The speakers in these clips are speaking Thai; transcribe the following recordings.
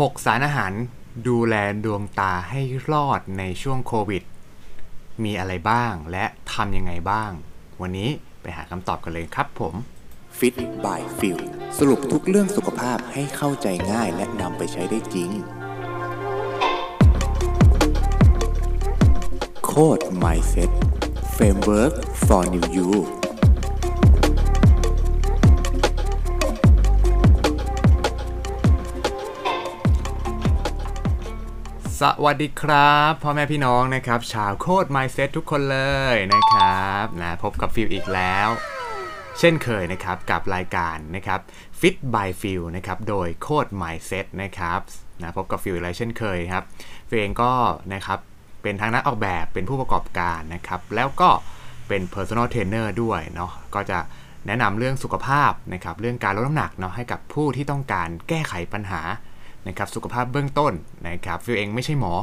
6 สารอาหารดูแลดวงตาให้รอดในช่วงโควิด มีอะไรบ้างและทำยังไงบ้าง วันนี้ไปหาคำตอบกันเลยครับผม Fit by f i l สรุปทุกเรื่องสุขภาพให้เข้าใจง่ายและนำไปใช้ได้จริง โคด Mindset Framework for New You สวัสดีครับพ่อแม่พี่น้องนะครับชาวโคด Mindset ทุกคนเลยนะครับนะพบกับฟิลอีกแล้ว เช่นเคยนะครับกับรายการนะครับ Fit by Phil นะครับโดยโคด Mindset นะครับนะพบกับฟิลอีกแล้วเช่นเคยครับฟิลเองก็นะครับเป็นทั้งนักออกแบบเป็นผู้ประกอบการนะครับแล้วก็เป็น Personal Trainer ด้วยเนาะก็จะแนะนำเรื่องสุขภาพนะครับเรื่องการลดน้ำหนักเนาะให้กับผู้ที่ต้องการแก้ไขปัญหา นะครับสุขภาพเบื้องต้นนะครับฟิลเองไม่ใช่หมอ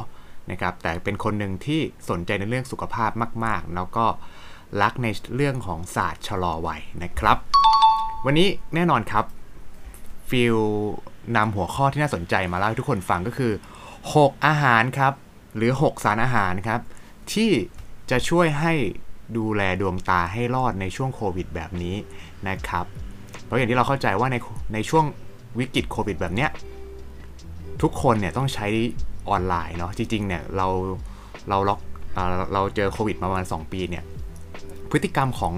นะครับแต่เป็นคนหนึ่งที่สนใจในเรื่องสุขภาพมาก ๆ แล้วก็รักในเรื่องของศาสตร์ชะลอวัยนะครับ วันนี้แน่นอนครับฟิลนำหัวข้อที่น่าสนใจมาเล่าให้ทุกคนฟังก็คือ 6 อาหารครับ หรือ 6 สารอาหารครับ ที่จะช่วยให้ดูแลดวงตาให้รอดในช่วงโควิดแบบนี้นะครับ เพราะอย่างที่เราเข้าใจว่าในในช่วงวิกฤตโควิดแบบเนี้ย ทุกคนเนี่ยต้องใช้ออนไลน์เนาะจริงๆเนี่ยเราเราล็อกเราเจอโควิดมาประมาณ 2 ปีเนี่ยพฤติกรรมของ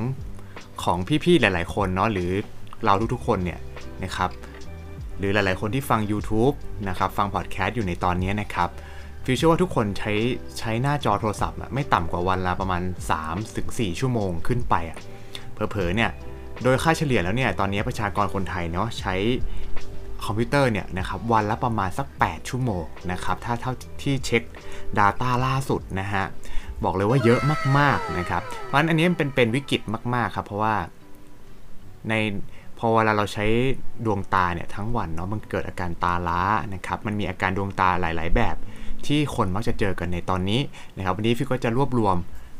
ของพี่ๆหลาย ๆ คนเนาะหรือเราทุกๆคนเนี่ยนะครับหรือหลายๆ คนที่ฟัง YouTube นะครับฟังพอดแคสต์อยู่ในตอนนี้นะครับฟิวเชื่อว่าทุกคนใช้ใช้หน้าจอโทรศัพท์อะไม่ต่ำกว่าวันละประมาณ 3-4 ชั่วโมงขึ้นไปอะเผลอๆเนี่ยโดยค่าเฉลี่ยแล้วเนี่ยตอนนี้ประชากรคนไทยเนาะใช้ คอมพิวเตอร์เนี่ยนะครับวันละประมาณสัก 8 ชั่วโมงนะครับถ้าเท่าที่เช็ค Data ล่าสุดนะฮะบอกเลยว่าเยอะมากๆนะครับเพราะฉะนั้นอันนี้เป็นเป็นวิกฤตมากๆครับเพราะว่าในพอเวลาเราใช้ดวงตาเนี่ยทั้งวันเนาะมันเกิดอาการตาล้านะครับมันมีอาการดวงตาหลาย ๆ แบบ ที่คนมักจะเจอกันในตอนนี้นะครับวันนี้ฟิวก็จะรวบรวม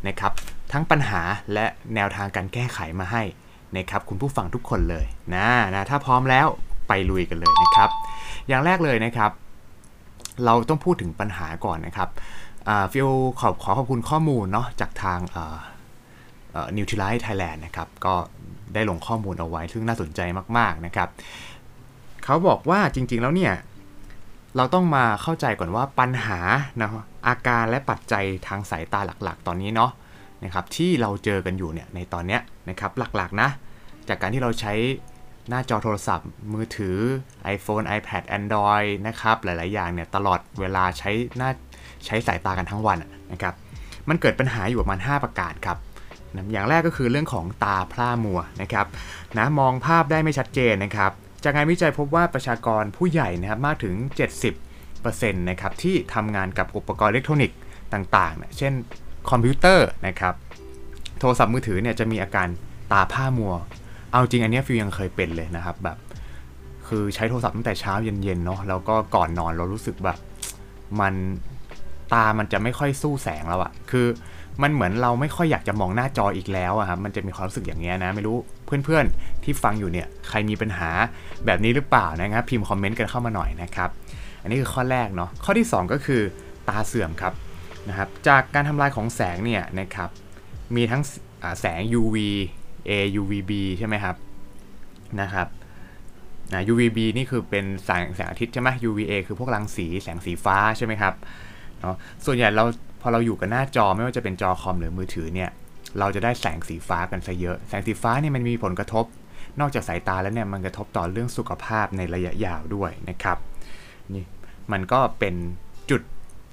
นะครับทั้งปัญหาและแนวทางการแก้ไขมาให้นะครับคุณผู้ฟังทุกคนเลยนะนะถ้าพร้อมแล้ว ไปลุยกันเลยนะครับ อย่างแรกเลยนะครับ เราต้องพูดถึงปัญหาก่อนนะครับฟิลขอขอขอบคุณข้อมูลเนาะจากทางนิวทริไลท์ไทยแลนด์นะครับ ก็ได้ลงข้อมูลเอาไว้ ซึ่งน่าสนใจมากๆนะครับ เขาบอกว่าจริงๆแล้วเนี่ย เราต้องมาเข้าใจก่อนว่าปัญหานะอาการและปัจจัยทางสายตาหลักๆ ตอนนี้เนาะนะครับที่เราเจอกันอยู่เนี่ยในตอนเนี้ยนะครับหลักๆนะ จากการที่เราใช้ หน้าจอโทรศัพท์ มือถือ iPhone iPad Android นะครับ หลาย ๆ อย่างเนี่ย ตลอดเวลาใช้หน้าใช้สายตากันทั้งวันนะครับ มันเกิดปัญหาอยู่ประมาณ 5 ประการครับนะอย่างแรกก็คือเรื่องของตาพร่ามัวนะครับนะมองภาพได้ไม่ชัดเจนนะครับ จากงานวิจัยพบว่าประชากรผู้ใหญ่นะครับมากถึง 70%นะครับที่ทำงานกับอุปกรณ์อิเล็กทรอนิกส์ต่างๆนะเช่นคอมพิวเตอร์นะครับ โทรศัพท์มือถือเนี่ยจะมีอาการตาพร่ามัว เอาจริงอันนี้ฟิลยังเคยเป็นเลยนะครับแบบ คือใช้โทรศัพท์ตั้งแต่เช้าเย็นๆเนาะแล้วก็ก่อนนอนเรารู้สึกแบบมันตามันจะไม่ค่อยสู้แสงแล้วอะคือมันเหมือนเราไม่ค่อยอยากจะมองหน้าจออีกแล้วอะครับมันจะมีความรู้สึกอย่างเงี้ยนะ ไม่รู้เพื่อนๆที่ฟังอยู่เนี่ยใครมีปัญหาแบบนี้หรือเปล่านะครับ พิมพ์คอมเมนต์กันเข้ามาหน่อยนะครับ อันนี้คือข้อแรกเนาะข้อที่ 2 ก็คือตาเสื่อมครับนะครับ จากการทำลายของแสงเนี่ยนะครับมีทั้งแสง UV A UVB ใช่ไหมครับนะครับนะ UVB นี่คือเป็นแสงแสงอาทิตย์ใช่ไหม UVA คือพวกรังสีแสงสีฟ้าใช่ไหมครับเนาะส่วนใหญ่เราพอเราอยู่กับหน้าจอไม่ว่าจะเป็นจอคอมหรือมือถือเนี่ยเราจะได้แสงสีฟ้ากันซะเยอะ แสงสีฟ้าเนี่ยมันมีผลกระทบ นอกจากสายตาแล้วเนี่ยมันกระทบต่อเรื่องสุขภาพในระยะยาวด้วยนะครับนี่มันก็เป็นจุด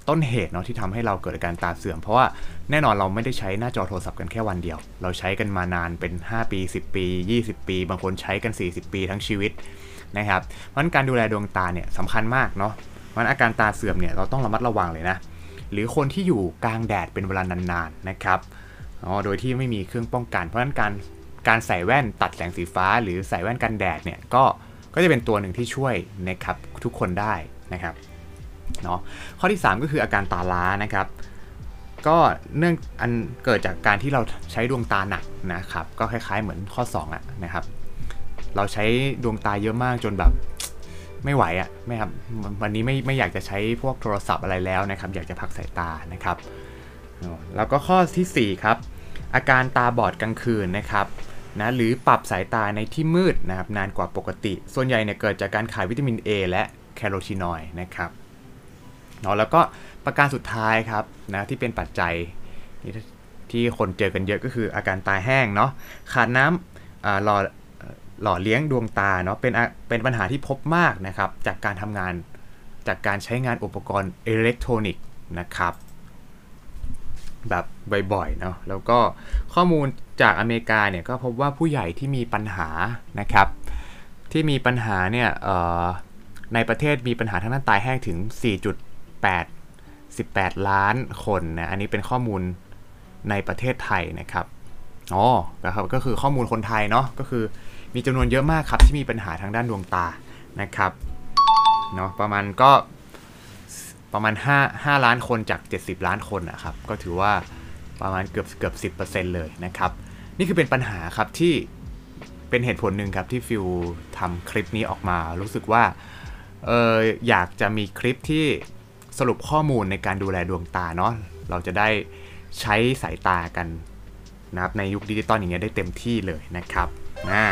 ต้นเหตุเนาะที่ทำให้เราเกิดอาการตาเสื่อม เพราะว่าแน่นอนเราไม่ได้ใช้หน้าจอโทรศัพท์กันแค่วันเดียว เราใช้กันมานานเป็น 5 ปี 10 ปี 20 ปี บางคนใช้กัน 40 ปีทั้งชีวิตนะครับเพราะการดูแลดวงตาเนี่ยสำคัญมากเนาะมันอาการตาเสื่อมเนี่ยเราต้องระมัดระวังเลยนะ หรือคนที่อยู่กลางแดดเป็นเวลานานๆนะครับอ๋อโดยที่ไม่มีเครื่องป้องกัน เพราะฉะนั้นการการใส่แว่นตัดแสงสีฟ้า หรือใส่แว่นกันแดดเนี่ยก็ก็จะเป็นตัวหนึ่งที่ช่วยนะครับทุกคนได้นะครับ เนาะข้อที่ 3 ก็คืออาการตาล้านะครับ ก็เนื่องอันเกิดจากการที่เราใช้ดวงตาหนักนะครับ ก็คล้ายๆเหมือนข้อ2อะนะครับ เราใช้ดวงตาเยอะมากจนแบบไม่ไหวอะ่ะไม่ครับวันนี้ไม่ไม่อยากจะใช้พวกโทรศัพท์อะไรแล้วนะครับ อยากจะพักสายตานะครับแล้วก็ข้อที่ 4 ครับ อาการตาบอดกลางคืนนะครับนะหรือปรับสายตาในที่มืดนะครับนานกว่าปกติ ส่วนใหญ่เนี่ยเกิดจากการขาดวิตามิน A และแคโรทีนอยด์นะครับ เนาะแล้วก็ประการสุดท้ายครับนะที่เป็นปัจจัยที่คนเจอกันเยอะก็คืออาการตาแห้งเนาะขาดน้ำหล่อหล่อเลี้ยงดวงตาเนาะเป็นเป็นปัญหาที่พบมากนะครับจากการทำงานจากการใช้งานอุปกรณ์อิเล็กทรอนิกส์นะครับ แบบบ่อยๆเนาะแล้วก็ข้อมูลจากอเมริกาเนี่ยก็พบว่าผู้ใหญ่ที่มีปัญหานะครับ ที่มีปัญหาเนี่ยในประเทศมีปัญหาทางด้านตายแห้งถึง 4.8 18 ล้านคนนะอันนี้เป็นข้อมูลในประเทศไทยนะครับอ๋อนะครับก็คือข้อมูลคนไทยเนาะก็คือมีจำนวนเยอะมากครับที่มีปัญหาทางด้านดวงตานะครับเนาะประมาณก็ประมาณ 5 5 ล้านคนจาก 70 ล้านคนนะครับ ก็ถือว่าประมาณเกือบเกือบ10%เลยนะครับ นี่คือเป็นปัญหาครับที่เป็นเหตุผลหนึ่งครับที่ฟิวทำคลิปนี้ออกมา รู้สึกว่าเอออยากจะมีคลิปที่ สรุปข้อมูลในการดูแลดวงตาเนาะเราจะได้ใช้สายตากันนะครับในยุคดิจิตอลอย่างเงี้ยได้เต็มที่เลยนะครับนะ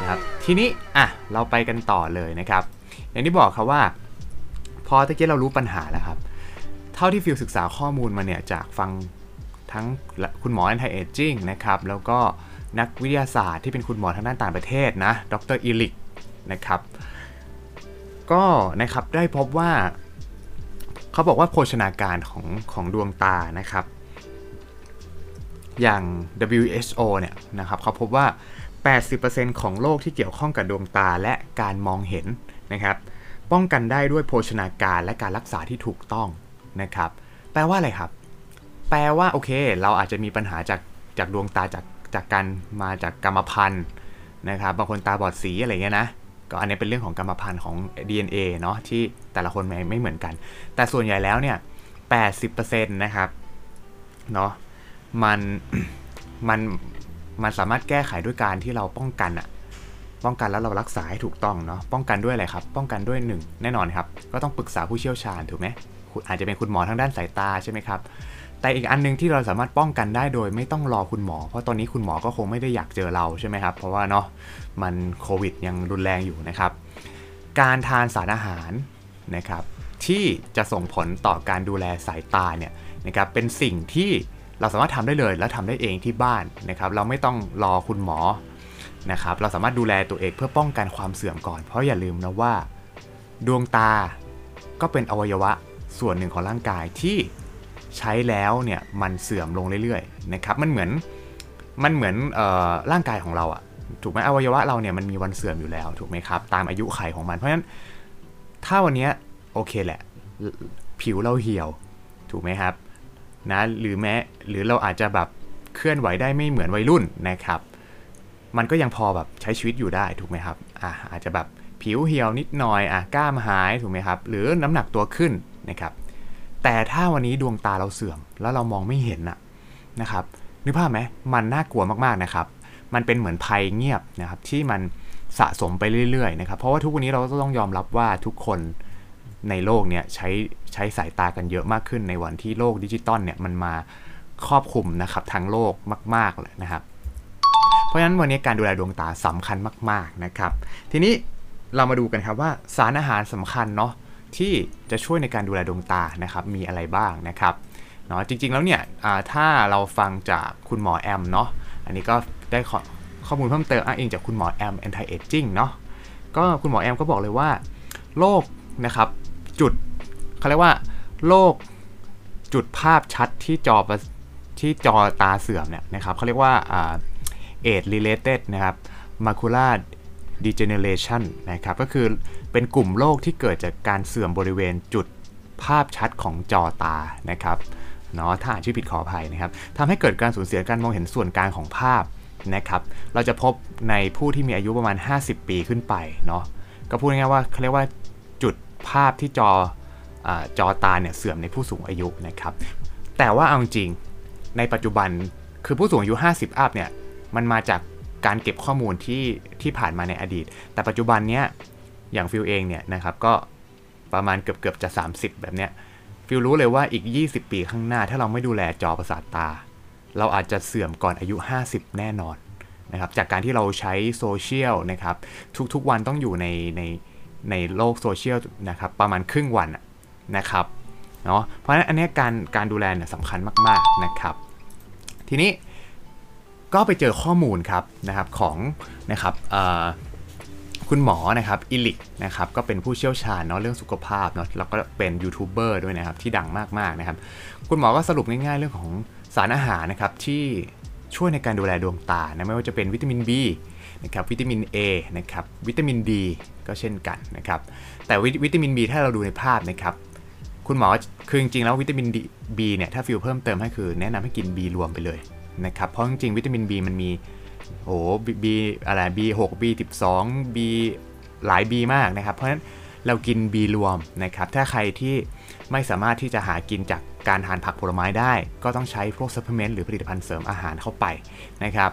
นะครับทีนี้อะเราไปกันต่อเลยนะครับ อย่างที่บอกครับว่า พอตะกี้เรารู้ปัญหาแล้วครับ เท่าที่ฟิลศึกษาข้อมูลมาเนี่ยจากฟังทั้งคุณหมอ anti-aging นะครับแล้วก็นักวิทยาศาสตร์ที่เป็นคุณหมอทางด้านต่างประเทศนะดร. Ericนะครับ ก็นะครับได้พบว่า เขาบอกว่าโภชนาการของของดวงตานะครับ อย่าง WHO เนี่ยนะครับเขาพบว่า 80%ของโรคที่เกี่ยวข้องกับดวงตาและการมองเห็นนะครับ ป้องกันได้ด้วยโภชนาการและการรักษาที่ถูกต้องนะครับ แปลว่าอะไรครับ แปลว่าโอเค เราอาจจะมีปัญหาจากจากดวงตาจากจากการมาจากกรรมพันธุ์นะครับบางคนตาบอดสีอะไรเงี้ยนะก็อันนี้เป็นเรื่องของกรรมพันธุ์ของ DNA เนาะที่ แต่ละคนไม่ไม่เหมือนกัน แต่ส่วนใหญ่แล้วเนี่ย80%นะครับเนาะมันมันมันสามารถแก้ไขด้วยการที่เราป้องกันอะป้องกันแล้วเรารักษาให้ถูกต้องเนาะป้องกันด้วยอะไรครับ ป้องกันด้วยหนึ่งแน่นอนครับ ก็ต้องปรึกษาผู้เชี่ยวชาญถูกไหมอาจจะเป็นคุณหมอทางด้านสายตาใช่ไหมครับแต่อีกอันนึงที่เราสามารถป้องกันได้โดยไม่ต้องรอคุณหมอ เพราะตอนนี้คุณหมอก็คงไม่ได้อยากเจอเราใช่ไหมครับเพราะว่าเนาะมันโควิดยังรุนแรงอยู่นะครับ การทานสารอาหาร นะครับที่จะส่งผลต่อการดูแลสายตาเนี่ยนะครับเป็นสิ่งที่เราสามารถทำได้เลยและทำได้เองที่บ้านนะครับ เราไม่ต้องรอคุณหมอนะครับ เราสามารถดูแลตัวเองเพื่อป้องกันความเสื่อมก่อน เพราะอย่าลืมนะว่า ดวงตาก็เป็นอวัยวะส่วนหนึ่งของร่างกายที่ใช้แล้วเนี่ยมันเสื่อมลงเรื่อยๆนะครับ มันเหมือนมันเหมือนออร่างกายของเราอะถูกไหมอวัยวะเราเนี่ยมันมีวันเสื่อมอยู่แล้วถูกไหมครับ ตามอายุไขของมันเพราะฉะนั้น ถ้าวันนี้โอเคแหละ ผิวเราเหี่ยว ถูกไหมครับนะหรือแม้หรือเราอาจจะแบบเคลื่อนไหวได้ไม่เหมือนวัยรุ่นนะครับ มันก็ยังพอแบบใช้ชีวิตอยู่ได้ถูกไหมครับอ่าอาจจะแบบผิวเหี่ยวนิดหน่อยอะกล้ามหายถูกไหมครับ หรือน้ำหนักตัวขึ้นนะครับแต่ถ้าวันนี้ดวงตาเราเสื่อม แล้วเรามองไม่เห็นนะนะครับนึกภาพไหมมันน่ากลัวมากๆนะครับ มันเป็นเหมือนภัยเงียบนะครับที่มัน สะสมไปเรื่อยๆนะครับ เพราะว่าทุกวันนี้เราก็ต้องยอมรับว่าทุกคนในโลกเนี่ยใช้ใช้สายตากันเยอะมากขึ้นในวันที่โลกดิจิตอลเนี่ยมันมาครอบคลุมนะครับทั้งโลกมากๆเลยนะครับ เพราะฉะนั้นวันนี้การดูแลดวงตาสำคัญมาก ๆนะครับ ทีนี้เรามาดูกันครับว่าสารอาหารสำคัญเนาะที่จะช่วยในการดูแลดวงตานะครับมีอะไรบ้างนะครับเนาะจริงๆแล้วเนี่ยถ้าเราฟังจากคุณหมอแอมเนาะอันนี้ก็ได้ขอ ข้อมูลเพิ่มเติมอ้างอิงจากคุณหมอแอม anti aging เนาะก็คุณหมอแอมก็บอกเลยว่าโรคนะครับจุดเขาเรียกว่าโรคจุดภาพชัดที่จอที่จอตาเสื่อมเนี่ยนะครับเขาเรียกว่าเอด related นะครับ macular degeneration นะครับก็คือเป็นกลุ่มโรคที่เกิดจากการเสื่อมบริเวณจุดภาพชัดของจอตานะครับเนาะถ้าอ่านชื่อผิดขออภัยนะครับทำให้เกิดการสูญเสียการมองเห็นส่วนกลางของภาพ นะครับ เราจะพบในผู้ที่มีอายุประมาณ 50 ปีขึ้นไปเนาะ ก็พูดง่ายๆว่าเขาเรียกว่าจุดภาพที่จออจอตาเนี่ยเสื่อมในผู้สูงอายุนะครับ แต่ว่าเอาจริงในปัจจุบันคือผู้สูงอายุ 50 up เนี่ย มันมาจากการเก็บข้อมูลที่ที่ผ่านมาในอดีต แต่ปัจจุบันเนี้ยอย่างฟิลเองเนี่ยนะครับก็ประมาณเกือบเกือบจะ 30 แบบเนี้ยฟิลรู้เลยว่าอีก 20 ปีข้างหน้า ถ้าเราไม่ดูแลจอประสาทตา เราอาจจะเสื่อมก่อนอายุ 50 แน่นอนนะครับจากการที่เราใช้โซเชียลนะครับทุกๆวันต้องอยู่ในในในโลกโซเชียลนะครับประมาณครึ่งวันนะครับเนาะเพราะฉะนั้นอันนี้การการดูแลเนี่ยสำคัญมากๆนะครับทีนี้ก็ไปเจอข้อมูลครับนะครับของนะครับคุณหมอนะครับ Eric นะครับก็เป็นผู้เชี่ยวชาญเนาะเรื่องสุขภาพเนาะแล้วก็เป็นยูทูบเบอร์ด้วยนะครับที่ดังมากๆนะครับคุณหมอก็สรุปง่ายๆเรื่องของ สารอาหารนะครับที่ช่วยในการดูแลดวงตานะไม่ว่าจะเป็นวิตามิน B นะครับวิตามิน A นะครับวิตามิน D ก็เช่นกันนะครับแต่วิตามิน B ถ้าเราดูในภาพนะครับคุณหมอคือจริงๆแล้ววิตามิน B เนี่ยถ้าฟิลเพิ่มเติมให้คือแนะนำให้กิน B รวมไปเลยนะครับเพราะจริงๆวิตามิน B มันมีโอ้บีอะไร B6 B12 B หลาย B มากนะครับเพราะฉะนั้น เรากิน B รวมนะครับ ถ้าใครที่ไม่สามารถที่จะหากินจากการทานผักผลไม้ได้ ก็ต้องใช้พวก supplement หรือผลิตภัณฑ์เสริมอาหารเข้าไปนะครับ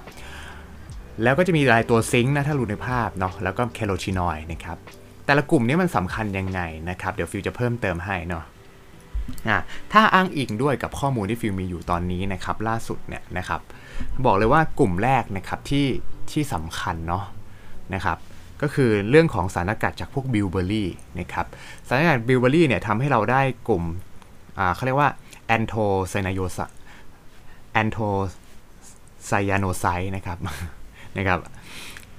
แล้วก็จะมีรายตัว zinc นะถ้าดูในภาพเนาะแล้วก็ carotenoid นะครับแต่ละกลุ่มนี้มันสำคัญยังไงนะครับ เดี๋ยวฟิวจะเพิ่มเติมให้เนาะถ้าอ้างอิงด้วยกับข้อมูลที่ฟิลมีอยู่ตอนนี้นะครับ ล่าสุดเนี่ยนะครับ บอกเลยว่ากลุ่มแรกนะครับที่ที่สำคัญเนาะนะครับ ก็คือเรื่องของสารสกัดจากพวก bilberryนะครับสารสกัดบิวเบอรี่เนี่ยทำให้เราได้กลุ่มเขาเรียกว่าแอนโทไซนโยซแอนโทไซยาโนไซนะครับนะครับ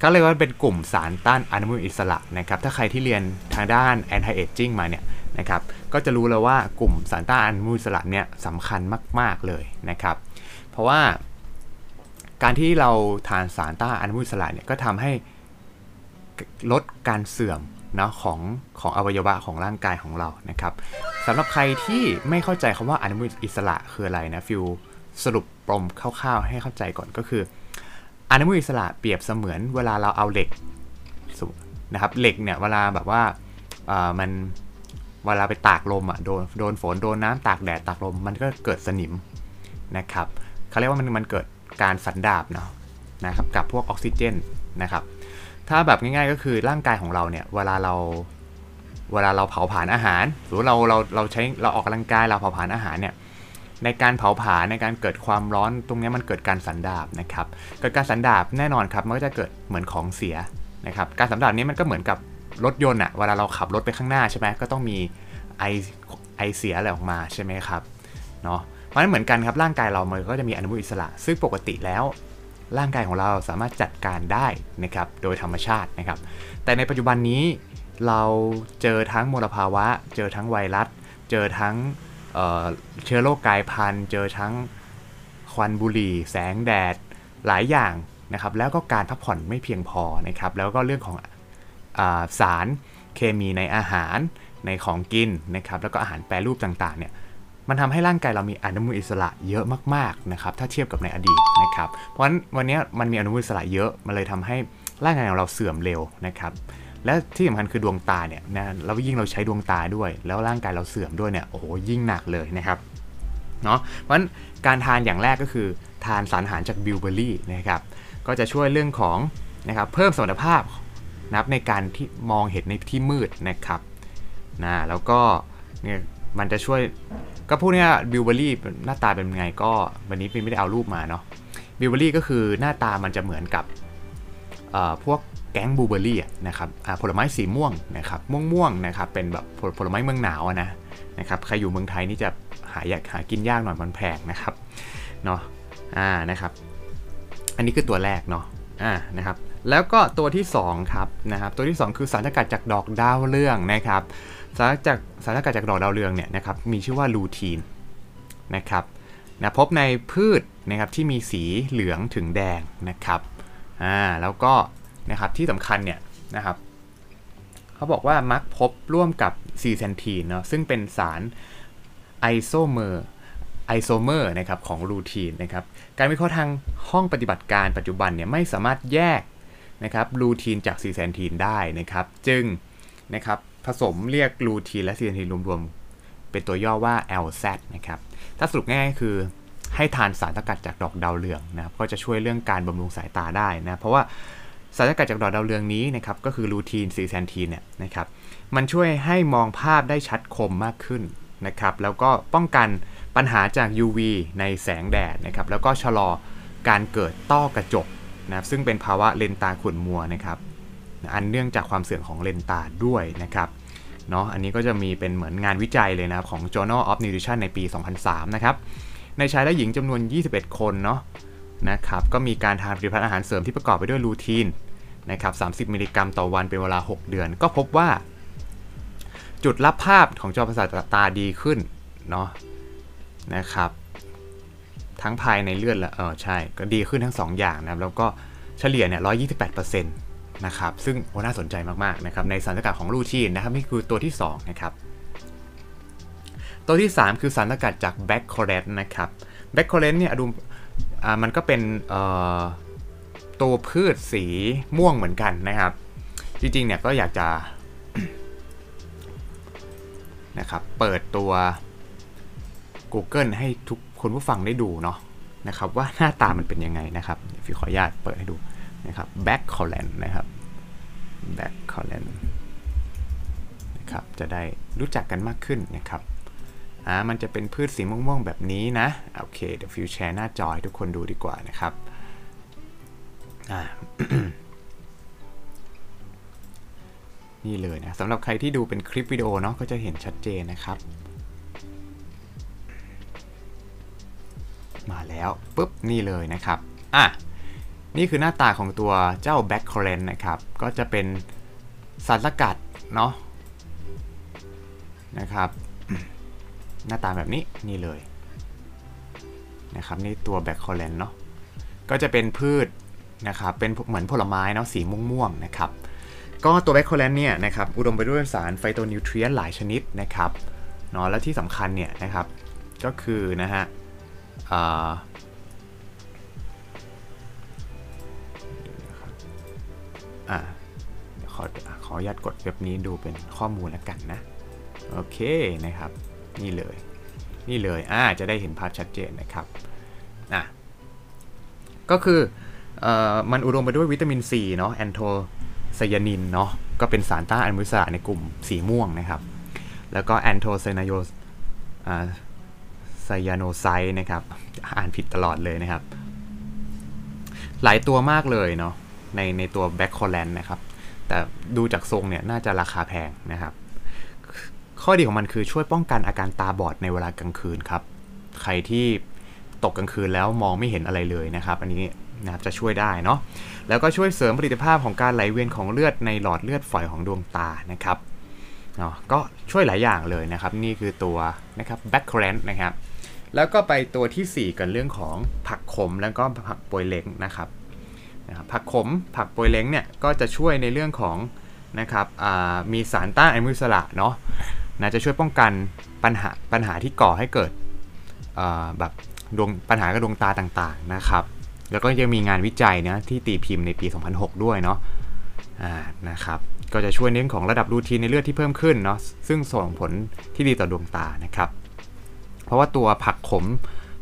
ก็เรียกว่าเป็นกลุ่มสารต้านอนุมูลอิสระนะครับ ถ้าใครที่เรียนทางด้าน anti aging มาเนี่ยนะครับ ก็จะรู้แล้วว่ากลุ่มสารต้านอนุมูลอิสระเนี่ยสำคัญมาก ๆ เลยนะครับ เพราะว่าการที่เราทานสารต้านอนุมูลอิสระเนี่ยก็ทำให้ ลดการเสื่อมนะของของอวัยวะของร่างกายของเรานะครับสำหรับใครที่ไม่เข้าใจคำว่าอนุมูลอิสระคืออะไรนะฟิวสรุปปรมคร่าวๆให้เข้าใจก่อนก็คืออนุมูลอิสระเปรียบเสมือนเวลาเราเอาเหล็กนะครับเหล็กเนี่ยเวลาแบบว่ามันเวลาไปตากลมอะโดนโดนฝนโดนน้ำตากแดดตากลมมันก็เกิดสนิมนะครับเขาเรียกว่ามันมันเกิดการสันดาบเนาะนะครับกับพวกออกซิเจนนะครับ ถ้าแบบง่ายๆก็คือร่างกายของเราเนี่ย เวลาเราเวลาเราเผาผลาญอาหาร หรือเราเราเราใช้เราออกกำลังกายเราเผาผลาญอาหารเนี่ยในการเผาผลาญในการเกิดความร้อนตรงนี้มันเกิดการสันดาบนะครับ เกิดการสันดาบแน่นอนครับมันก็จะเกิดเหมือนของเสียนะครับ การสันดาบนี้มันก็เหมือนกับรถยนต์อะเวลาเราขับรถไปข้างหน้าใช่ไหมก็ต้องมีไอไอเสียอะไรออกมาใช่ไหมครับเนาะเพราะนั้นเหมือนกันครับร่างกายเรามันก็จะมีอนุมูลอิสระ ซึ่งปกติแล้ว ร่างกายของเราสามารถจัดการได้นะครับโดยธรรมชาตินะครับ แต่ในปัจจุบันนี้เราเจอทั้งมลภาวะ เจอทั้งไวรัส เจอทั้งเเชื้อโรคกายพันธุ์ เจอทั้งควันบุหรี่ แสงแดดหลายอย่างนะครับ แล้วก็การพักผ่อนไม่เพียงพอนะครับ แล้วก็เรื่องของอสารเคมีในอาหารในของกินนะครับ แล้วก็อาหารแปรรูปต่างๆเนี่ย มันทำให้ร่างกายเรามีอนุมูลอิสระเยอะมากๆนะครับถ้าเทียบกับในอดีตนะครับ เพราะฉะนั้นวันนี้มันมีอนุมูลอิสระเยอะมันเลยทำให้ร่างกายของเราเสื่อมเร็วนะครับและที่สำคัญคือดวงตาเนี่ยนะแล้วยิ่งเราใช้ดวงตาด้วย แล้วร่างกายเราเสื่อมด้วยเนี่ยโอ้โหยิ่งหนักเลยนะครับเนาะเพราะฉะนั้นการทานอย่างแรกก็คือทานสารอาหารจากบิวเบอรี่นะครับก็จะช่วยเรื่องของนะครับเพิ่มสมรรถภาพนะครับในการที่มองเห็นในที่มืดนะครับนะแล้วก็เนี่ย มันจะช่วยก็พูดง่ายบิวเบอรี่หน้าตาเป็นไงก็วันนี้พี่ไม่ได้เอารูปมาเนาะบิวเบอรี่ก็คือหน้าตามันจะเหมือนกับพวกแก๊งบูเบอรี่นะครับผลไม้สีม่วงนะครับม่วงม่วงนะครับเป็นแบบผลไม้เมืองหนาวนะนะครับใครอยู่เมืองไทยนี่จะหายากหากินยากหน่อยมันแพงนะครับเนาะอ่านะครับอันนี้คือตัวแรกเนาะอ่านะครับแล้วก็ตัวที่2ครับนะครับตัวที่ 2 คือสารสกัดจากดอกดาวเรืองนะครับ สารจากสารสกัดจากดอกดาวเรืองเนี่ยนะครับมีชื่อว่าลูทีนนะครับนะพบในพืชนะครับที่มีสีเหลืองถึงแดงนะครับอ่าแล้วก็นะครับที่สำคัญเนี่ยนะครับเขาบอกว่ามักพบร่วมกับซีเซนทีนเนาะซึ่งเป็นสารisomer isomer นะครับของลูทีนนะครับการวิเคราะห์ทางห้องปฏิบัติการปัจจุบันเนี่ยไม่สามารถแยกนะครับลูทีนจากซีแซนทีนได้นะครับ จึงนะครับ ผสมเรียกลูทีนและซีแซนทีนรวมๆ เป็นตัวย่อว่า LZ นะครับ ถ้าสรุปง่ายคือให้ทานสารสกัดจากดอกดาวเรืองนะครับก็จะช่วยเรื่องการบำรุงสายตาได้นะเพราะว่าสารสกัดจากดอกดาวเรืองนี้นะครับก็คือลูทีนซีแซนทีนเนี่ยนะครับมันช่วยให้มองภาพได้ชัดคมมากขึ้นนะครับแล้วก็ป้องกันปัญหาจาก UV ในแสงแดดนะครับแล้วก็ชะลอการเกิดต้อกระจกนะซึ่งเป็นภาวะเลนตาขุ่นมัวนะครับ อันเนื่องจากความเสื่อมของเลนตาด้วยนะครับเนาะอันนี้ก็จะมีเป็นเหมือนงานวิจัยเลยนะของ Journal of Nutrition ในปี 2003 นะครับ ในชายและหญิงจำนวน 21 คนเนาะนะครับ ก็มีการทานผลิตภัณฑ์อาหารเสริมที่ประกอบไปด้วยลูทีนนะครับ 30 มิลลิกรัมต่อวันเป็นเวลา 6 เดือน ก็พบว่า จุดรับภาพของจอประสาทตาดีขึ้นเนาะนะครับ ทั้งภายในเลือดและเออใช่ ก็ดีขึ้นทั้ง 2 อย่างนะแล้วก็เฉลี่ยเนี่ย128%นะครับซึ่งโอ้น่าสนใจมากๆนะครับในสารสกัดของลูทีนนะครับนี่คือตัวที่2นะครับตัวที่ 3 คือสารสกัดจากแบคโคเรนนะครับแบคโคเรนเนี่ยดูอ่ามันก็เป็นตัวพืชสีม่วงเหมือนกันนะครับ จริงๆเนี่ยก็อยากจะนะครับเปิดตัว Google ให้ทุกคนผู้ฟังได้ดูเนาะนะครับว่าหน้าตามันเป็นยังไงนะครับฟิวขออนุญาตเปิดให้ดู นะครับ Back c o l a n นะครับ Back c o l a n นะครับ จะได้รู้จักกันมากขึ้นนะครับอ่ามันจะเป็นพืชสีม่วงๆ แบบนี้นะ โอเค เดี๋ยวฟิวแชร์หน้าจอให้ทุกคนดูดีกว่านะครับอ่านี่เลยนะสำหรับใครที่ดูเป็นคลิปวิดีโอเนาะก็จะเห็นชัดเจนนะครับ มาแล้วปุ๊บนี่เลยนะครับอะ นี่คือหน้าตาของตัวเจ้าแบ็คคอเรนนะครับ ก็จะเป็นสารสกัดเนาะนะครับ หน้าตาแบบนี้นี่เลยนะครับนี่ตัวแบ็คคอเรนเนาะก็จะเป็นพืชนะครับเป็นเหมือนผลไม้เนาะสีม่วงๆนะครับก็ตัวแบคโคแลนเนี่ยนะครับอุดมไปด้วยสารไฟโตนิวเทรียนหลายชนิดนะครับเนาะและที่สำคัญเนี่ยนะครับก็คือนะฮะ อ่าขอขออนุญาตกดเว็บนี้ดูเป็นข้อมูลแล้วกันนะ โอเคนะครับ นี่เลย นี่เลยอ่าจะได้เห็นภาพชัดเจนนะครับอะก็คือเอ่อมันอุดมไปด้วยวิตามินซีเนาะแอนโทไซยานินเนาะก็เป็นสารต้านอนุมูลอิสระในกลุ่มสีม่วงนะครับ แล้วก็แอนโทไซนโยไซยาโนไซนะครับ อ่านผิดตลอดเลยนะครับ หลายตัวมากเลยเนาะ ในในตัวแบ็คคอแลนนะครับ แต่ดูจากทรงเนี่ยน่าจะราคาแพงนะครับ ข้อดีของมันคือช่วยป้องกันอาการตาบอดในเวลากลางคืนครับ ใครที่ตกกลางคืนแล้วมองไม่เห็นอะไรเลยนะครับ อันนี้นะครับจะช่วยได้เนาะ แล้วก็ช่วยเสริมประสิทธิภาพของการไหลเวียนของเลือดในหลอดเลือดฝอยของดวงตานะครับเนาะก็ช่วยหลายอย่างเลยนะครับ นี่คือตัวนะครับ background นะครับ แล้วก็ไปตัวที่ 4 กันเรื่องของผักขมแล้วก็ผักปวยเล้งนะครับ นะครับผักขมผักปวยเล้งเนี่ยก็จะช่วยในเรื่องของนะครับมีสารต้านอนุมูลอิสระเนาะนะจะช่วยป้องกันปัญหาปัญหาที่ก่อให้เกิดแบบดวงปัญหากระดวงตาต่างๆนะครับ แล้วก็ยังมีงานวิจัยนะที่ตีพิมพ์ในปี 2006 ด้วยเนาะะนะครับก็จะช่วยเรื่องของระดับรูทีนในเลือดที่เพิ่มขึ้นเนาะซึ่งส่งผลที่ดีต่อดวงตานะครับ เพราะว่าตัวผักขม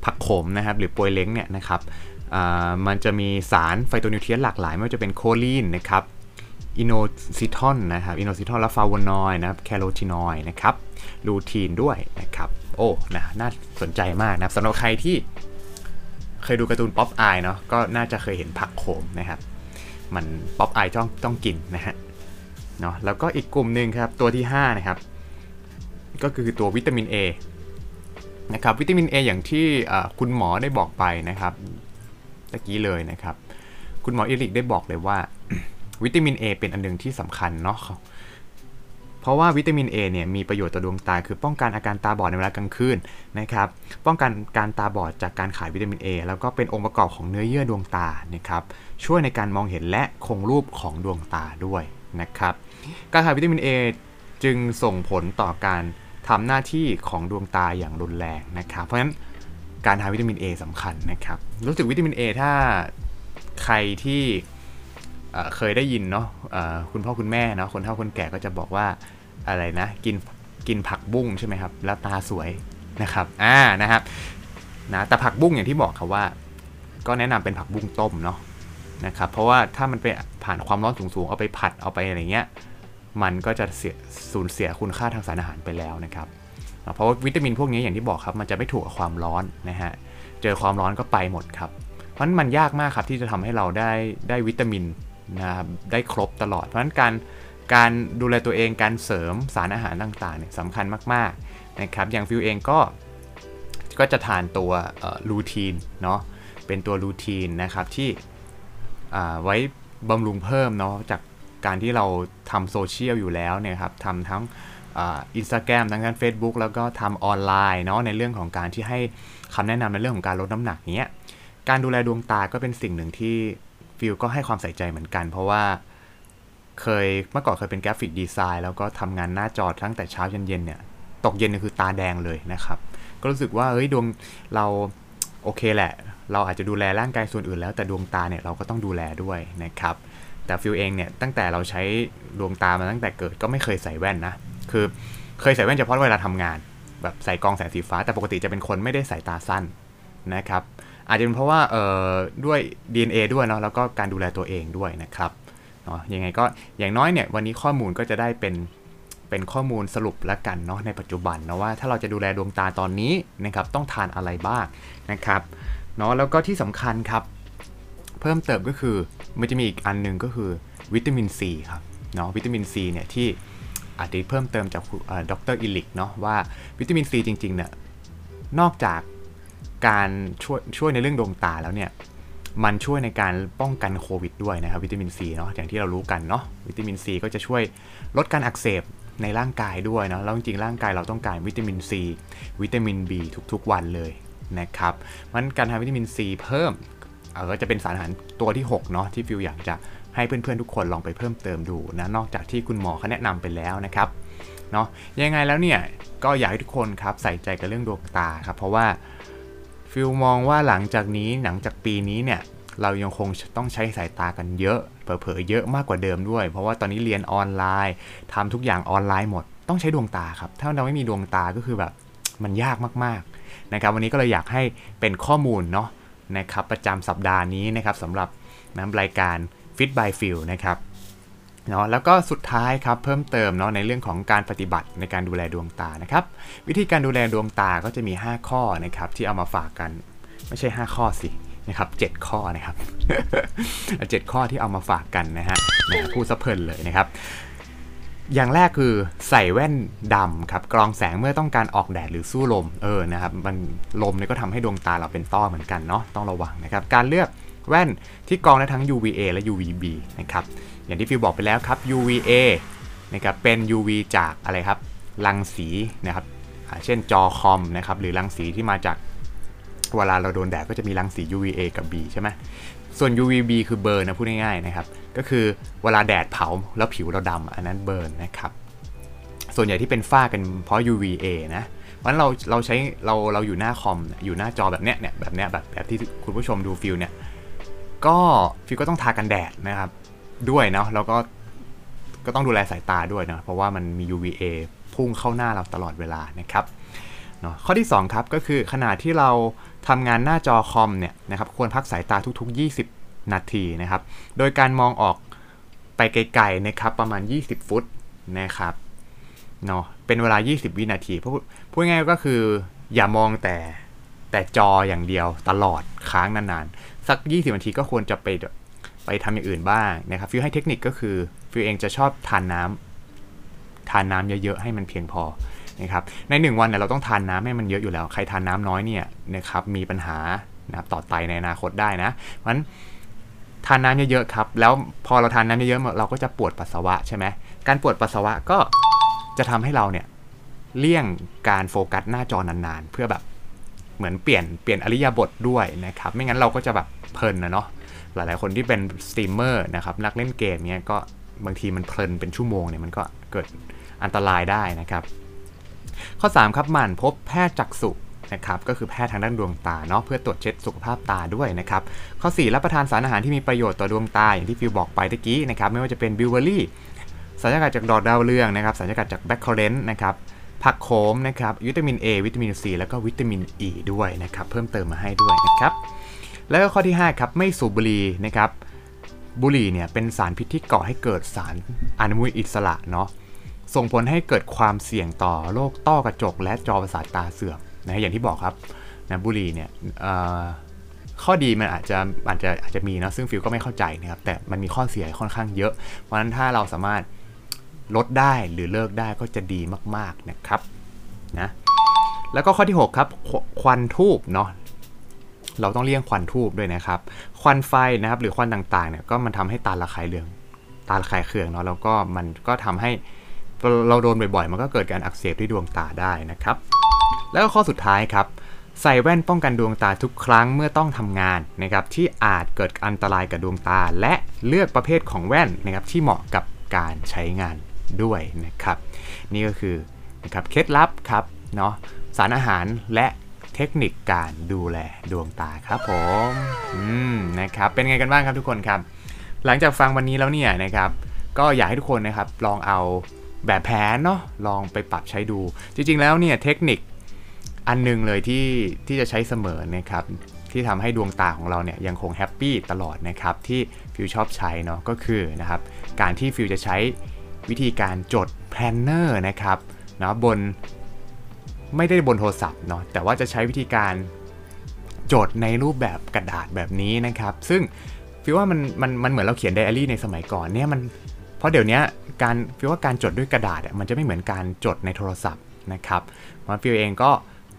ผักขมนะครับหรือปวยเล้งเนี่ยนะครับ มันจะมีสาร phytonutrient หลากหลาย ไม่ว่าจะเป็นโคลีนนะครับ inositol นะครับ inositol และ flavonoid นะครับ carotenoid นะครับลูทีนด้วยนะครับโอ้นะน่าสนใจมากนะครับสำหรับใครที่เคยดูการ์ตูนป๊อปอายเนาะก็น่าจะเคยเห็นผักโขมนะครับมันป๊อปอายต้องต้องกินนะฮะเนาะแล้วก็อีกกลุ่มหนึ่งครับตัวที่ 5 นะครับ ก็คือตัววิตามิน A นะครับวิตามิน A อย่างที่คุณหมอได้บอกไปนะครับ ตะกี้เลยนะครับ คุณหมออิริกได้บอกเลยว่า วิตามิน A เป็นอันหนึ่งที่สำคัญเนาะเพราะว่าวิตามิน A เนี่ยมีประโยชน์ต่อดวงตา คือป้องกันอาการตาบอดในเวลากลางคืนนะครับ ป้องกันการตาบอดจากการขาดวิตามิน A แล้วก็เป็นองค์ประกอบของเนื้อเยื่อดวงตานะครับ ช่วยในการมองเห็นและคงรูปของดวงตาด้วยนะครับ การขาดวิตามิน A จึงส่งผลต่อการทำหน้าที่ของดวงตาอย่างรุนแรงนะครับ เพราะฉะนั้น การหานวิตามิน A สำคัญนะครับรู้สึกวิตามิน A ถ้าใครที่เคยได้ยินเนาะคุณพ่อคุณแม่เนาะคนเฒ่าคนแก่ก็จะบอกว่าอะไรนะ กินกินผักบุ้งใช่ไหมครับ แล้วตาสวยนะครับอ่านะครับนะแต่ผักบุ้งอย่างที่บอกครับว่า ก็แนะนำเป็นผักบุ้งต้มเนาะนะครับเพราะว่าถ้ามันไปผ่านความร้อนสูงๆเอาไปผัดเอาไปอะไรเงี้ยมันก็จะเสียสูญเสียคุณค่าทางสารอาหารไปแล้วนะครับ เพราะว่าวิตามินพวกนี้อย่างที่บอกครับมันจะไม่ถูกกับความร้อนนะฮะเจอความร้อนก็ไปหมดครับเพราะมันยากมากครับที่จะทำให้เราได้ได้วิตามินนะครับได้ครบตลอด เพราะฉะนั้นการการดูแลตัวเองการเสริมสารอาหารต่างๆเนี่ยสำคัญมากๆนะครับอย่างฟิวเองก็ก็จะทานตัวลูทีนเนาะเป็นตัวลูทีนนะครับที่ไว้บำรุงเพิ่มเนาะจากการที่เราทำโซเชียลอยู่แล้วเนี่ยครับทำทั้ง อินสตาแกรมทั้งการ Facebook แล้วก็ทำออนไลน์เนาะในเรื่องของการที่ให้คำแนะนำในเรื่องของการลดน้ำหนักเนี้ยการดูแลดวงตาก็เป็นสิ่งหนึ่งที่ฟิลก็ให้ความใส่ใจเหมือนกัน เพราะว่าเคยเมื่อก่อนเคยเป็น graphic design แล้วก็ทำงานหน้าจอตั้งแต่เช้าจนเย็นเนี่ยตกเย็นคือตาแดงเลยนะครับ ก็รู้สึกว่าเฮ้ยดวงเราโอเคแหละ เราอาจจะดูแลร่างกายส่วนอื่นแล้วแต่ดวงตาเนี่ยเราก็ต้องดูแลด้วยนะครับแต่ฟิลเองเนี่ยตั้งแต่เราใช้ดวงตามาตั้งแต่เกิดก็ไม่เคยใส่แว่นนะ คือเคยใส่แว่นเฉพาะเวลาทำงาน แบบใส่กรองแสงสีฟ้า แต่ปกติจะเป็นคนไม่ได้ใส่ตาสั้นนะครับ อาจจะเป็นเพราะว่าเอ่อด้วย DNA ด้วยเนาะแล้วก็การดูแลตัวเองด้วยนะครับเนาะยังไงก็อย่างน้อยเนี่ยวันนี้ข้อมูลก็จะได้เป็นเป็นข้อมูลสรุปแล้วกันเนาะในปัจจุบันนะว่าถ้าเราจะดูแลดวงตาตอนนี้นะครับต้องทานอะไรบ้างนะครับเนาะแล้วก็ที่สำคัญครับ เพิ่มเติมก็คือมันจะมีอีกอันหนึ่งก็คือวิตามินซีครับเนาะวิตามินซีเนี่ยที่ อาจจะเพิ่มเติมจากดร Eric เนาะว่าวิตามินซีจริงๆเนี่ยนอกจากการช่วยช่วยในเรื่องดวงตาแล้วเนี่ยมันช่วยในการป้องกันโควิดด้วยนะครับวิตามินซีเนาะอย่างที่เรารู้กันเนาะวิตามินซีก็จะช่วยลดการอักเสบในร่างกายด้วยเนาะแล้วจริงๆร่างกายเราต้องการวิตามินซีวิตามิน B ทุกๆวันเลยนะครับมันการทานวิตามินซีเพิ่มเออจะเป็นสารอาหารตัวที่6เนาะที่ฟิวอยากจะ ให้เพื่อนๆทุกคนลองไปเพิ่มเติมดูนะนอกจากที่คุณหมอเขาแนะนำไปแล้วนะครับเนาะยังไงแล้วเนี่ยก็อยากให้ทุกคนครับใส่ใจกับเรื่องดวงตาครับเพราะว่าฟิลมองว่าหลังจากนี้หลังจากปีนี้เนี่ยเรายังคงต้องใช้สายตากันเยอะเผลอๆเยอะมากกว่าเดิมด้วย เพราะว่าตอนนี้เรียนออนไลน์ทำทุกอย่างออนไลน์หมด ต้องใช้ดวงตาครับ ถ้าเราไม่มีดวงตาก็คือแบบมันยากมากๆนะครับวันนี้ก็เลยอยากให้เป็นข้อมูลเนาะนะครับประจำสัปดาห์นี้นะครับสำหรับน้ำรายการ Fit by f e e l นะครับเนาะแล้วก็สุดท้ายครับเพิ่มเติมเนาะในเรื่องของการปฏิบัติในการดูแลดวงตานะครับ วิธีการดูแลดวงตาก็จะมี 5 ข้อนะครับที่เอามาฝากกัน ไม่ใช่ 5 ข้อสินะครับเข้อนะครับเจ็ดข้อที่เอามาฝากกันนะฮะพูดสะเพลินเลยนะครับ อย่างแรกคือใส่แว่นดำครับกรองแสงเมื่อต้องการออกแดดหรือสู้ลมเออนะครับมันลมเนี่ยก็ทำให้ดวงตาเราเป็นต้อเหมือนกันเนาะต้องระวังนะครับ การเลือก แว่นที่กรองได้ทั้ง UVA และ UVB นะครับ อย่างที่ฟิวบอกไปแล้วครับ UVA นะครับเป็น UV จากอะไรครับรังสีนะครับ เช่นจอคอมนะครับหรือรังสีที่มาจากเวลาเราโดนแดดก็จะมีรังสี UVA กับ B ใช่ไหมส่วน UVB คือเบิร์นนะพูดง่ายๆนะครับ ก็คือเวลาแดดเผาแล้วผิวเราดำอันนั้นเบิร์นนะครับ ส่วนใหญ่ที่เป็นฝ้ากันเพราะ UVA นะเพราะฉะนั้นเราเราใช้เราเราอยู่หน้าคอมอยู่หน้าจอแบบเนี้ยเนี่ยแบบเนี้ยแบบแบบที่คุณผู้ชมดูฟิลเนี่ย ก็ฟิลก็ต้องทากันแดดนะครับด้วยเนาะแล้วก็ก็ต้องดูแลสายตาด้วยนะเพราะว่ามันมี UVA พุ่งเข้าหน้าเราตลอดเวลานะครับเนาะข้อที่ 2 ครับก็คือขณะที่เราทำงานหน้าจอคอมเนี่ยนะครับควรพักสายตาทุก ๆ 20 นาทีนะครับ โดยการมองออกไปไกลๆนะครับประมาณ 20 ฟุตนะครับเนาะเป็นเวลา 20 วินาทีพูดพูดง่ายก็คืออย่ามองแต่ แต่จออย่างเดียวตลอดค้างนานๆ สัก 20นาทีก็ควรจะไปไปทำอย่างอื่นบ้างนะครับฟิวให้เทคนิคก็คือฟิวเองจะชอบทานน้ำทานน้ำเยอะๆ ให้มันเพียงพอนะครับใน 1 วันเนี่ยเราต้องทานน้ำให้มันเยอะอยู่แล้ว ใครทานน้ำน้อยเนี่ยนะครับมีปัญหานะครับต่อไตในอนาคตได้นะเพราะฉะนั้นทานน้ำเยอะๆครับ แล้วพอเราทานน้ำเยอะๆเราก็จะปวดปัสสาวะใช่ไหมการปวดปัสสาวะก็จะทำให้เราเนี่ยเลี่ยงการโฟกัสหน้าจอนานๆ เพื่อแบบ เหมือนเปลี่ยนเปลี่ยนอิริยาบถด้วยนะครับ ไม่งั้นเราก็จะแบบเพลินนะเนาะหลายๆคนที่เป็นสตรีมเมอร์นะครับนักเล่นเกมเนี่ยก็บางทีมันเพลินเป็นชั่วโมงเนี่ยมันก็เกิดอันตรายได้นะครับ ข้อ 3 ครับหมั่นพบแพทย์จักษุนะครับก็คือแพทย์ทางด้านดวงตาเนาะเพื่อตรวจเช็คสุขภาพตาด้วยนะครับ ข้อ 4 รับประทานสารอาหารที่มีประโยชน์ต่อดวงตาอย่างที่ฟิวบอกไปตะกี้นะครับไม่ว่าจะเป็นบิวเบอรี่สารสกัดจากดอกดาวเรืองนะครับสารสกัดจากแบคคอเรนต์นะครับ ผักโขมนะครับวิตามิน A วิตามิน C แล้วก็วิตามิน E ด้วยนะครับเพิ่มเติมมาให้ด้วยนะครับแล้วก็ข้อที่ 5 ครับ ไม่สูบบุหรี่นะครับบุหรี่เนี่ยเป็นสารพิษที่ก่อให้เกิดสารอนุมูลอิสระเนาะส่งผลให้เกิดความเสี่ยงต่อโรคต้อกระจก และจอประสาทตาเสื่อมนะอย่างที่บอกครับนะบุหรี่เนี่ยข้อดีมันอาจจะอาจจะอาจจะมีนะซึ่งฟิลก็ไม่เข้าใจนะครับแต่มันมีข้อเสียค่อนข้างเยอะ เพราะฉะนั้นถ้าเราสามารถ ลดได้หรือเลิกได้ก็จะดีมากๆนะครับนะแล้วก็ข้อที่ 6 ครับควันทูบเนาะเราต้องเลี่ยงควันทูบด้วยนะครับ ควันไฟนะครับหรือควันต่างๆเนี่ยก็มันทำให้ตาระคายเรือง ตาระคายเคืองเนาะแล้วก็มันก็ทำให้เราโดนบ่อยๆ มันก็เกิดการอักเสบที่ดวงตาได้นะครับ แล้วก็ข้อสุดท้ายครับ ใส่แว่นป้องกันดวงตาทุกครั้งเมื่อต้องทำงานนะครับที่อาจเกิดอันตรายกับดวงตา และเลือกประเภทของแว่นนะครับที่เหมาะกับการใช้งาน ด้วยนะครับ นี่ก็คือนะครับเคล็ดลับครับเนาะสารอาหารและเทคนิคการดูแลดวงตาครับผมอืมนะครับเป็นไงกันบ้างครับทุกคนครับ หลังจากฟังวันนี้แล้วเนี่ยนะครับก็อยากให้ทุกคนนะครับลองเอาแบบแผนเนาะลองไปปรับใช้ดู จริงๆแล้วเนี่ยเทคนิคอันนึงเลยที่ที่จะใช้เสมอนะครับที่ทำให้ดวงตาของเราเนี่ยยังคง happy ตลอดนะครับที่ฟิวชอบใช้เนาะก็คือนะครับการที่ฟิวจะใช้ วิธีการจด planner นะครับนะบนไม่ได้บนโทรศัพท์เนาะแต่ว่าจะใช้วิธีการจดในรูปแบบกระดาษแบบนี้นะครับ ซึ่งฟิวว่ามันมันมันเหมือนเราเขียนไดอารี่ในสมัยก่อนเนี่ยมันเพราะเดี๋ยวนี้การฟิวว่าการจดด้วยกระดาษมันจะไม่เหมือนการจดในโทรศัพท์นะครับมันฟิวเองก็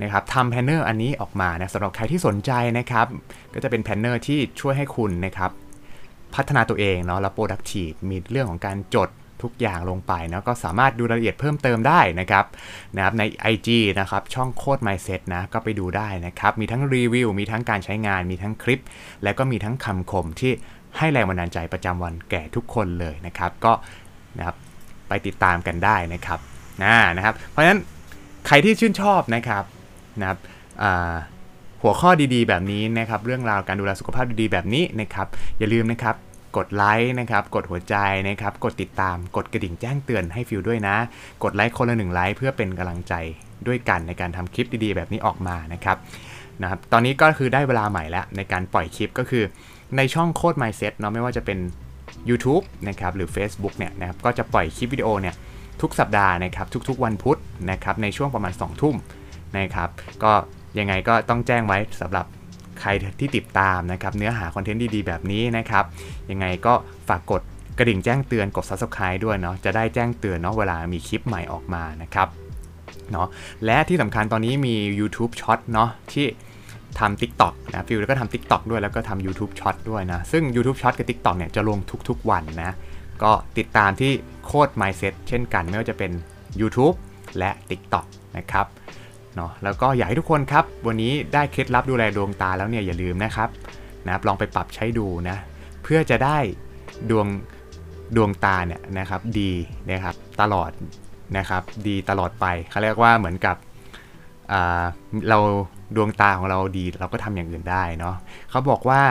นะครับทำ planner อันนี้ออกมานะสำหรับใครที่สนใจนะครับ ก็จะเป็น planner ที่ช่วยให้คุณนะครับ พัฒนาตัวเองเนาะแล้ว productive มีเรื่องของการจด ทุกอย่างลงไปนะก็สามารถดูรายละเอียดเพิ่มเติมได้นะครับนะครับใน IG นะครับช่องโคด Mindset นะก็ไปดูได้นะครับ มีทั้งรีวิว มีทั้งการใช้งาน มีทั้งคลิป และก็มีทั้งคำคมที่ให้แรงบันดาลใจประจำวันแก่ทุกคนเลยนะครับ ก็นะครับไปติดตามกันได้นะครับนะนะครับ เพราะฉะนั้นใครที่ชื่นชอบนะครับนะครับหัวข้อดีๆ แบบนี้นะครับ เรื่องราวการดูแลสุขภาพดีๆ แบบนี้นะครับ อย่าลืมนะครับ กดไลค์นะครับ กดหัวใจนะครับ กดติดตาม กดกระดิ่งแจ้งเตือนให้ฟิวด้วยนะ กดไลค์คนละหนึ่งไลค์เพื่อเป็นกำลังใจด้วยกันในการทำคลิปดีๆ แบบนี้ออกมานะครับนะครับตอนนี้ก็คือได้เวลาใหม่แล้วในการปล่อยคลิปก็คือในช่องโคด Mindset เนาะไม่ว่าจะเป็น YouTube นะครับหรือ Facebook เนี่ยนะครับก็จะปล่อยคลิปวิดีโอเนี่ยทุกสัปดาห์นะครับทุกๆ วันพุธนะครับในช่วงประมาณ 2 ทุ่มนะครับก็ยังไงก็ต้องแจ้งไว้สำหรับ ใครที่ติดตามนะครับ เนื้อหาคอนเทนต์ดีๆ แบบนี้นะครับ ยังไงก็ฝากกดกระดิ่งแจ้งเตือนกด subscribe ด้วยเนาะจะได้แจ้งเตือนเนาะเวลามีคลิปใหม่ออกมานะครับเนาะและที่สำคัญตอนนี้มี YouTube Short เนาะที่ทำ TikTok นะฟิลแล้วก็ทำ TikTok ด้วยแล้วก็ทำ YouTube Short ด้วยนะ ซึ่ง YouTube Short กับ TikTok เนี่ยจะลงทุกๆวันนะ ก็ติดตามที่โคด Mindset เช่นกัน ไม่ว่าจะเป็น YouTube และ TikTok นะครับ เนาะแล้วก็อยากให้ทุกคนครับ วันนี้ได้เคล็ดลับดูแลดวงตาแล้วเนี่ยอย่าลืมนะครับนะลองไปปรับใช้ดูนะ เพื่อจะได้ดวงดวงตาเนี่ยนะครับดีนะครับตลอดนะครับดีตลอดไปเขาเรียกว่าเหมือนกับเราดวงตาของเราดีเราก็ทำอย่างอื่นได้เนาะเขาบอกว่า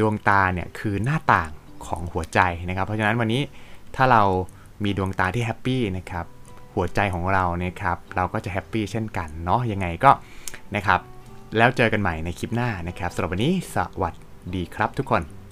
ดวงตาเนี่ยคือหน้าต่างของหัวใจนะครับ เพราะฉะนั้นวันนี้ถ้าเรามีดวงตาที่แฮปปี้นะครับ หัวใจของเราเนี่ยครับเราก็จะแฮปปี้เช่นกันเนาะยังไงก็นะครับแล้วเจอกันใหม่ในคลิปหน้านะครับสำหรับวันนี้สวัสดีครับทุกคน